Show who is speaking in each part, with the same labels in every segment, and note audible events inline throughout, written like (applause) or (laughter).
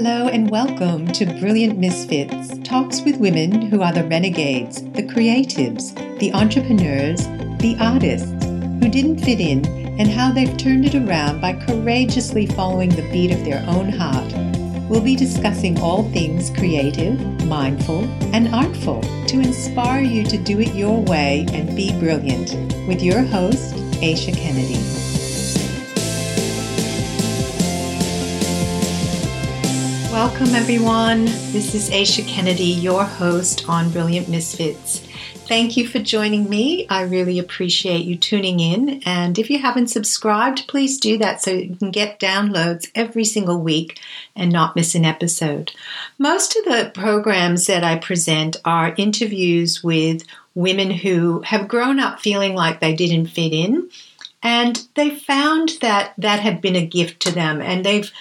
Speaker 1: Hello and welcome to Brilliant Misfits, talks with women who are the renegades, the creatives, the entrepreneurs, the artists who didn't fit in, and how they've turned it around by courageously following the beat of their own heart. We'll be discussing all things creative, mindful, and artful to inspire you to do it your way and be brilliant with your host, Aisha Kennedy. Welcome, everyone. This is Aisha Kennedy, your host on Brilliant Misfits. Thank you for joining me. I really appreciate you tuning in. And if you haven't subscribed, please do that so you can get downloads every single week and not miss an episode. Most of the programs that I present are interviews with women who have grown up feeling like they didn't fit in. And they found that that had been a gift to them, and they've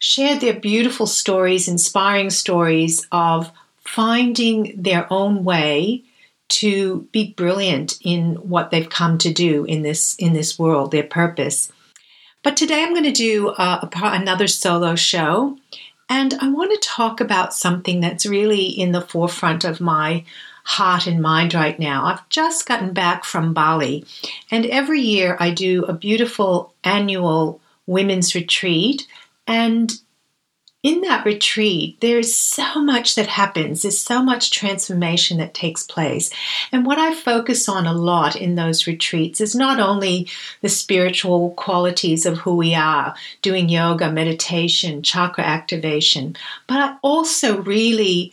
Speaker 1: shared their beautiful stories, inspiring stories of finding their own way to be brilliant in what they've come to do in this in this world, their purpose. But today I'm going to do uh, another solo show, and I want to talk about something that's really in the forefront of my heart and mind right now. I've just gotten back from Bali, and every year I do a beautiful annual women's retreat and in that retreat, there's so much that happens. There's so much transformation that takes place. And what I focus on a lot in those retreats is not only the spiritual qualities of who we are, doing yoga, meditation, chakra activation, but I also really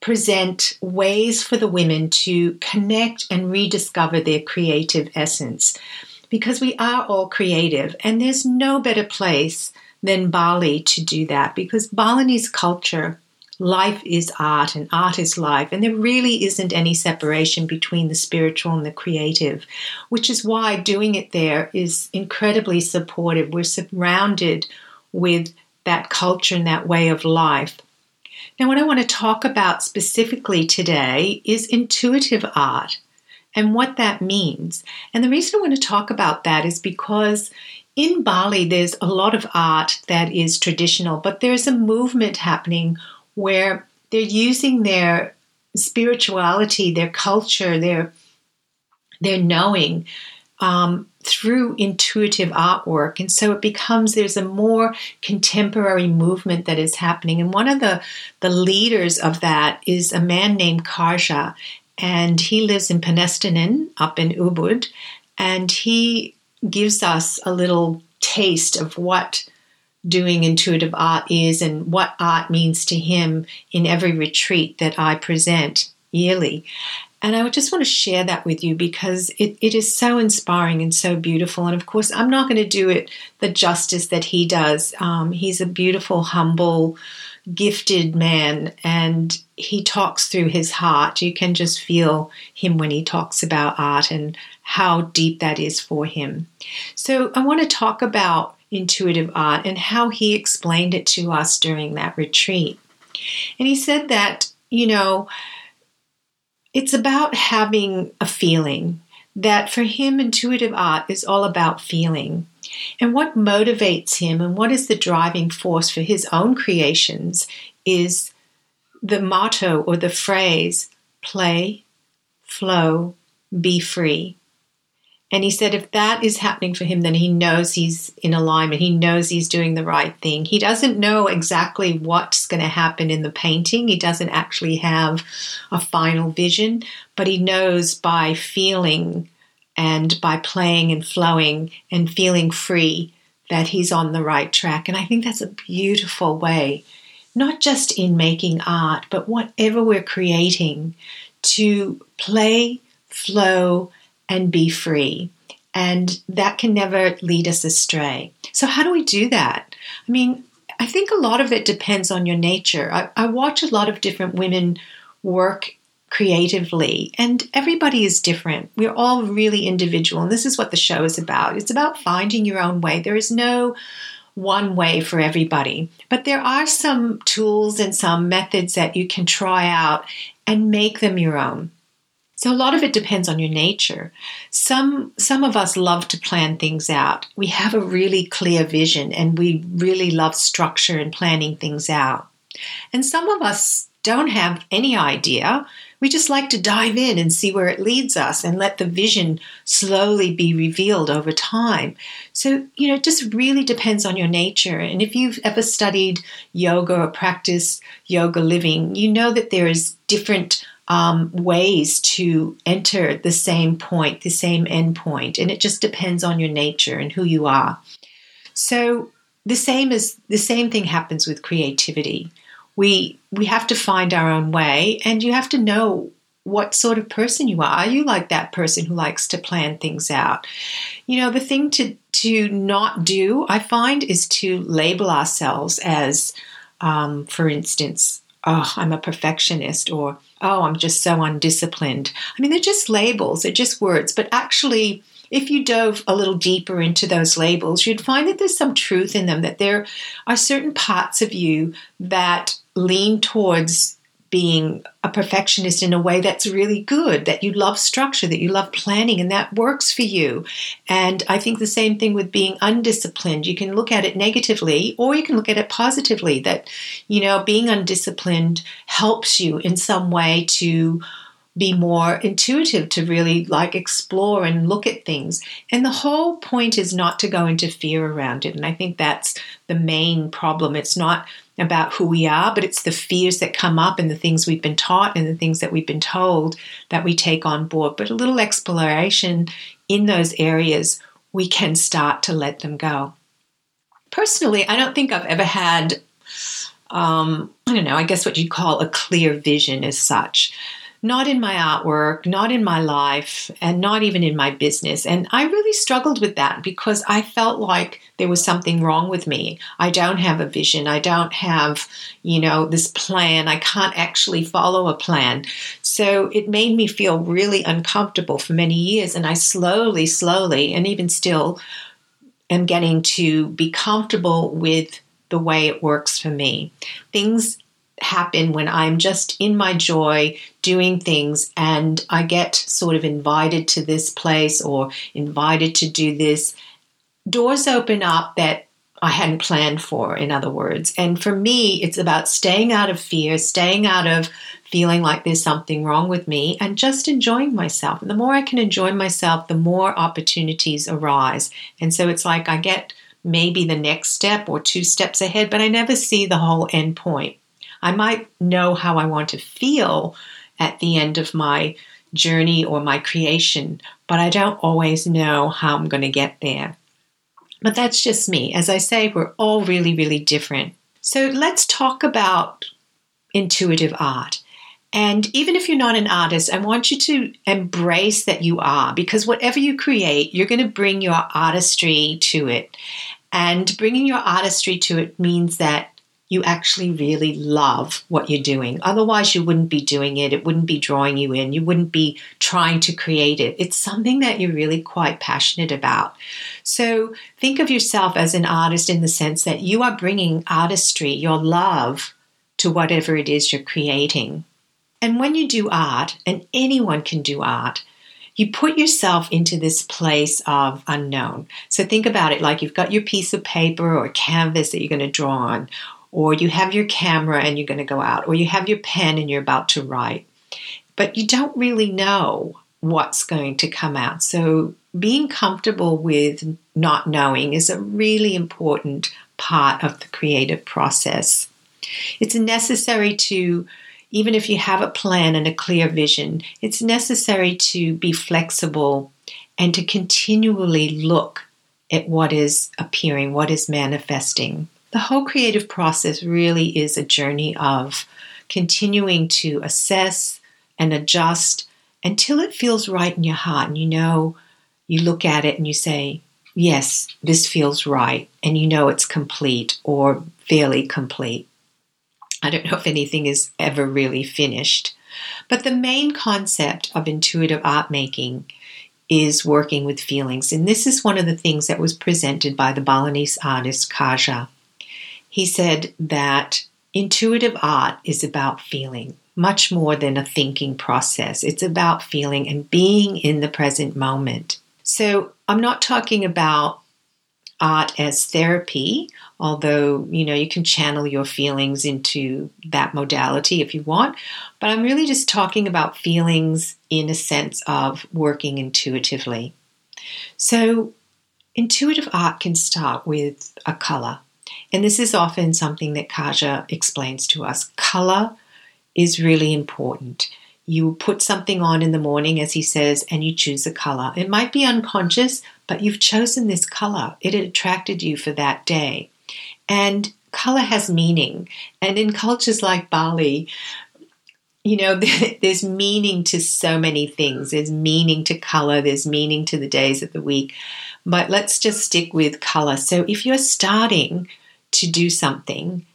Speaker 1: present ways for the women to connect and rediscover their creative essence. Because we are all creative, and there's no better place than Bali to do that because Balinese culture, life is art and art is life, and there really isn't any separation between the spiritual and the creative, which is why doing it there is incredibly supportive. We're surrounded with that culture and that way of life. Now, what I want to talk about specifically today is intuitive art and what that means. And the reason I want to talk about that is because in Bali, there's a lot of art that is traditional, but there's a movement happening where they're using their spirituality, their culture, their their knowing um, through intuitive artwork, and so it becomes there's a more contemporary movement that is happening. And one of the the leaders of that is a man named Karja, and he lives in Penestanan up in Ubud, and he gives us a little taste of what doing intuitive art is and what art means to him in every retreat that I present yearly. And I would just want to share that with you because it, it is so inspiring and so beautiful. And of course, I'm not going to do it the justice that he does. Um, he's a beautiful, humble, gifted man, and he talks through his heart. You can just feel him when he talks about art and how deep that is for him. So, I want to talk about intuitive art and how he explained it to us during that retreat. And he said that, you know, it's about having a feeling, that for him, intuitive art is all about feeling. And what motivates him and what is the driving force for his own creations is the motto or the phrase play, flow, be free. And he said if that is happening for him, then he knows he's in alignment. He knows he's doing the right thing. He doesn't know exactly what's going to happen in the painting. He doesn't actually have a final vision, but he knows by feeling and by playing and flowing and feeling free that he's on the right track. And I think that's a beautiful way, not just in making art, but whatever we're creating, to play, flow, and be free. And that can never lead us astray. So, how do we do that? I mean, I think a lot of it depends on your nature. I, I watch a lot of different women work creatively. And everybody is different. We're all really individual. And this is what the show is about. It's about finding your own way. There is no one way for everybody. But there are some tools and some methods that you can try out and make them your own. So a lot of it depends on your nature. Some some of us love to plan things out. We have a really clear vision and we really love structure and planning things out. And some of us don't have any idea. We just like to dive in and see where it leads us and let the vision slowly be revealed over time. So, you know, it just really depends on your nature. And if you've ever studied yoga or practice yoga living, you know that there is different um, ways to enter the same point, the same end point, and it just depends on your nature and who you are. So the same as the same thing happens with creativity. We we have to find our own way, and you have to know what sort of person you are. Are you like that person who likes to plan things out? You know, the thing to to not do, I find, is to label ourselves as, um, for instance, oh, I'm a perfectionist, or oh, I'm just so undisciplined. I mean, they're just labels, they're just words, but actually, if you dove a little deeper into those labels, you'd find that there's some truth in them, that there are certain parts of you that lean towards being a perfectionist in a way that's really good, that you love structure, that you love planning, and that works for you. And I think the same thing with being undisciplined. You can look at it negatively or you can look at it positively that, you know, being undisciplined helps you in some way to be more intuitive to really like explore and look at things. And the whole point is not to go into fear around it. And I think that's the main problem. It's not about who we are, but it's the fears that come up and the things we've been taught and the things that we've been told that we take on board. But a little exploration in those areas, we can start to let them go. Personally, I don't think I've ever had, um, I don't know, I guess what you'd call a clear vision as such not in my artwork, not in my life, and not even in my business. And I really struggled with that because I felt like there was something wrong with me. I don't have a vision. I don't have, you know, this plan. I can't actually follow a plan. So it made me feel really uncomfortable for many years. And I slowly, slowly, and even still, am getting to be comfortable with the way it works for me. Things happen when I'm just in my joy doing things and I get sort of invited to this place or invited to do this. Doors open up that I hadn't planned for, in other words. And for me, it's about staying out of fear, staying out of feeling like there's something wrong with me, and just enjoying myself. And the more I can enjoy myself, the more opportunities arise. And so it's like I get maybe the next step or two steps ahead, but I never see the whole end point. I might know how I want to feel at the end of my journey or my creation, but I don't always know how I'm going to get there. But that's just me. As I say, we're all really, really different. So let's talk about intuitive art. And even if you're not an artist, I want you to embrace that you are, because whatever you create, you're going to bring your artistry to it. And bringing your artistry to it means that you actually really love what you're doing. Otherwise, you wouldn't be doing it. It wouldn't be drawing you in. You wouldn't be trying to create it. It's something that you're really quite passionate about. So think of yourself as an artist in the sense that you are bringing artistry, your love, to whatever it is you're creating. And when you do art, and anyone can do art, you put yourself into this place of unknown. So think about it like you've got your piece of paper or canvas that you're going to draw on, or you have your camera and you're going to go out, or you have your pen and you're about to write. But you don't really know what's going to come out. So being comfortable with not knowing is a really important part of the creative process. It's necessary to, even if you have a plan and a clear vision, it's necessary to be flexible and to continually look at what is appearing, what is manifesting. The whole creative process really is a journey of continuing to assess and adjust until it feels right in your heart and you know you look at it and you say, Yes, this feels right, and you know it's complete or fairly complete. I don't know if anything is ever really finished. But the main concept of intuitive art making is working with feelings. And this is one of the things that was presented by the Balinese artist Karja he said that intuitive art is about feeling. much more than a thinking process. It's about feeling and being in the present moment. So I'm not talking about art as therapy, although, you know, you can channel your feelings into that modality if you want. But I'm really just talking about feelings in a sense of working intuitively. So, intuitive art can start with a color. And this is often something that Karja explains to us. Color is really important. You put something on in the morning, as he says, and you choose a color. It might be unconscious, but you've chosen this color. It attracted you for that day. And color has meaning. And in cultures like Bali, you know, (laughs) there's meaning to so many things. There's meaning to color, there's meaning to the days of the week. But let's just stick with color. So if you're starting to do something,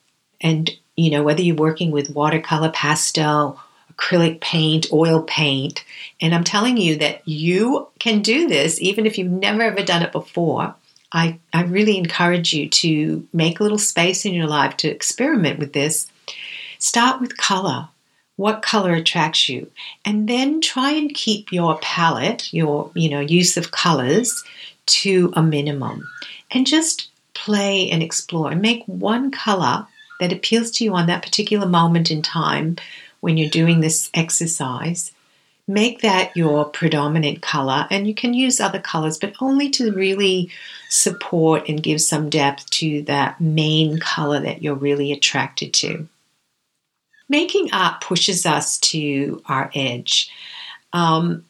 Speaker 1: and you know, whether you're working with watercolor, pastel, acrylic paint, oil paint, and I'm telling you that you can do this even if you've never ever done it before. I, I really encourage you to make a little space in your life to experiment with this. Start with color. What color attracts you? And then try and keep your palette, your you know, use of colors to a minimum. And just play and explore and make one color that appeals to you on that particular moment in time when you're doing this exercise. Make that your predominant color, and you can use other colors, but only to really support and give some depth to that main color that you're really attracted to. Making art pushes us to our edge. Um,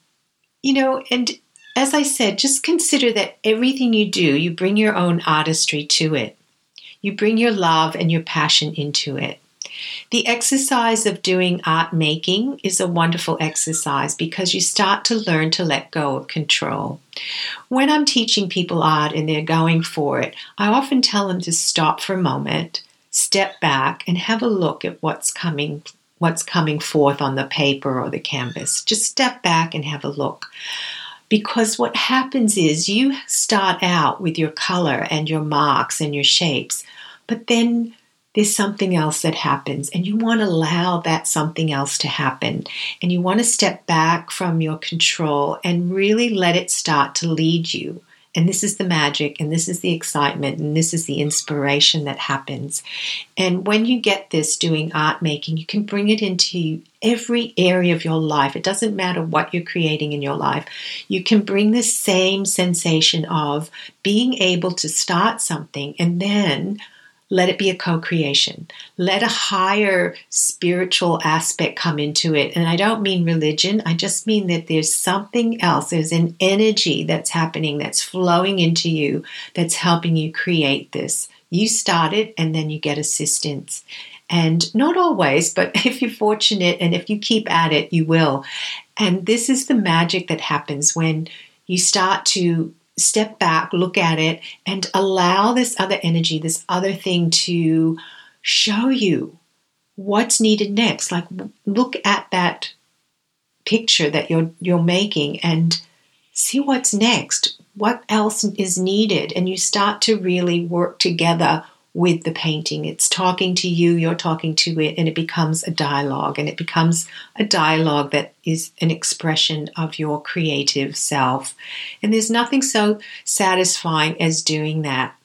Speaker 1: you know, and as I said, just consider that everything you do, you bring your own artistry to it. You bring your love and your passion into it. The exercise of doing art making is a wonderful exercise because you start to learn to let go of control. When I'm teaching people art and they're going for it, I often tell them to stop for a moment, step back, and have a look at what's coming what's coming forth on the paper or the canvas. Just step back and have a look. Because what happens is you start out with your color and your marks and your shapes, but then there's something else that happens, and you want to allow that something else to happen. And you want to step back from your control and really let it start to lead you. And this is the magic, and this is the excitement, and this is the inspiration that happens. And when you get this doing art making, you can bring it into every area of your life. It doesn't matter what you're creating in your life. You can bring the same sensation of being able to start something and then let it be a co creation. Let a higher spiritual aspect come into it. And I don't mean religion, I just mean that there's something else. There's an energy that's happening, that's flowing into you, that's helping you create this. You start it and then you get assistance. And not always, but (laughs) if you're fortunate and if you keep at it, you will. And this is the magic that happens when you start to step back, look at it, and allow this other energy, this other thing to show you what's needed next. Like look at that picture that you're you're making and see what's next. What else is needed? And you start to really work together with the painting. It's talking to you, you're talking to it, and it becomes a dialogue. And it becomes a dialogue that is an expression of your creative self. And there's nothing so satisfying as doing that.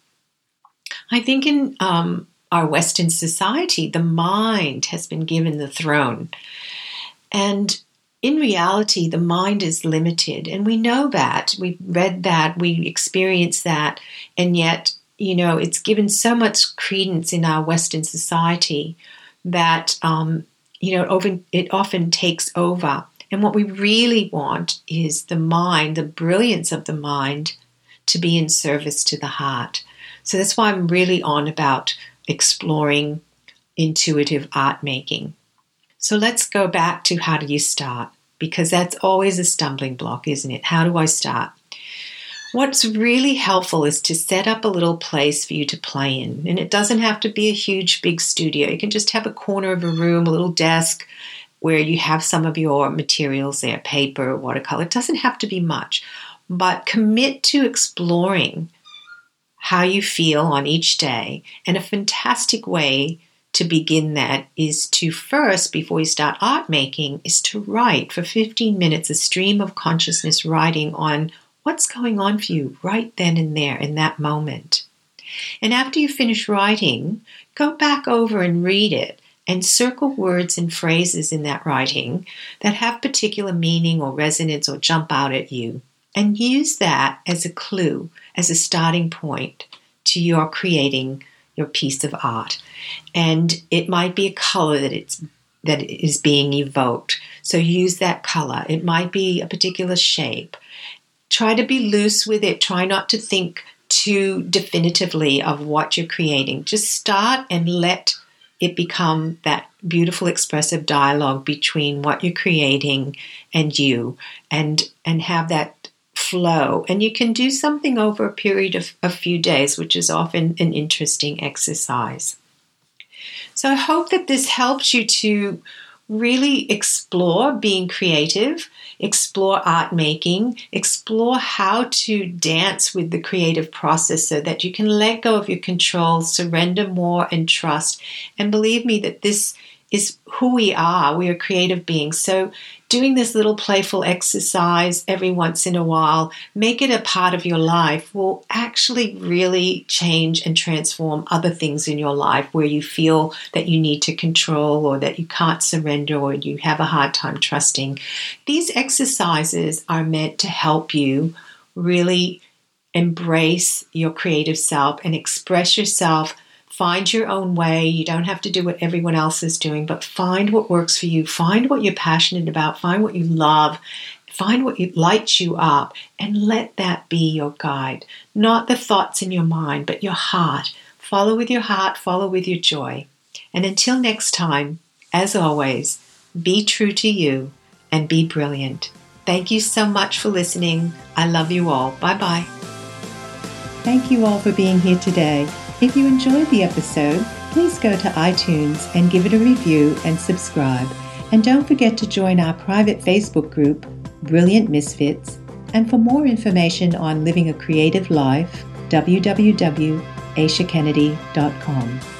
Speaker 1: I think in um, our Western society, the mind has been given the throne. And in reality, the mind is limited, and we know that. We've read that, we experience that, and yet you know, it's given so much credence in our Western society that, um, you know, it often, it often takes over. And what we really want is the mind, the brilliance of the mind, to be in service to the heart. So that's why I'm really on about exploring intuitive art making. So let's go back to how do you start? Because that's always a stumbling block, isn't it? How do I start? What's really helpful is to set up a little place for you to play in. And it doesn't have to be a huge, big studio. You can just have a corner of a room, a little desk where you have some of your materials there paper, watercolor. It doesn't have to be much, but commit to exploring how you feel on each day. And a fantastic way to begin that is to first, before you start art making, is to write for 15 minutes a stream of consciousness writing on what's going on for you right then and there in that moment. And after you finish writing, go back over and read it and circle words and phrases in that writing that have particular meaning or resonance or jump out at you. And use that as a clue, as a starting point to your creating your piece of art. And it might be a color that it's that is being evoked. So use that color. It might be a particular shape. Try to be loose with it. Try not to think too definitively of what you're creating. Just start and let it become that beautiful expressive dialogue between what you're creating and you and and have that flow and you can do something over a period of a few days which is often an interesting exercise so i hope that this helps you to really explore being creative, explore art making, explore how to dance with the creative process so that you can let go of your control, surrender more, and trust. And believe me that this is who we are. We are creative beings. So, doing this little playful exercise every once in a while, make it a part of your life, will actually really change and transform other things in your life where you feel that you need to control or that you can't surrender or you have a hard time trusting. These exercises are meant to help you really embrace your creative self and express yourself Find your own way. You don't have to do what everyone else is doing, but find what works for you. Find what you're passionate about. Find what you love. Find what lights you up and let that be your guide. Not the thoughts in your mind, but your heart. Follow with your heart, follow with your joy. And until next time, as always, be true to you and be brilliant. Thank you so much for listening. I love you all. Bye bye.
Speaker 2: Thank you all for being here today. If you enjoyed the episode, please go to iTunes and give it a review and subscribe. And don't forget to join our private Facebook group, Brilliant Misfits. And for more information on living a creative life, www.aishakennedy.com.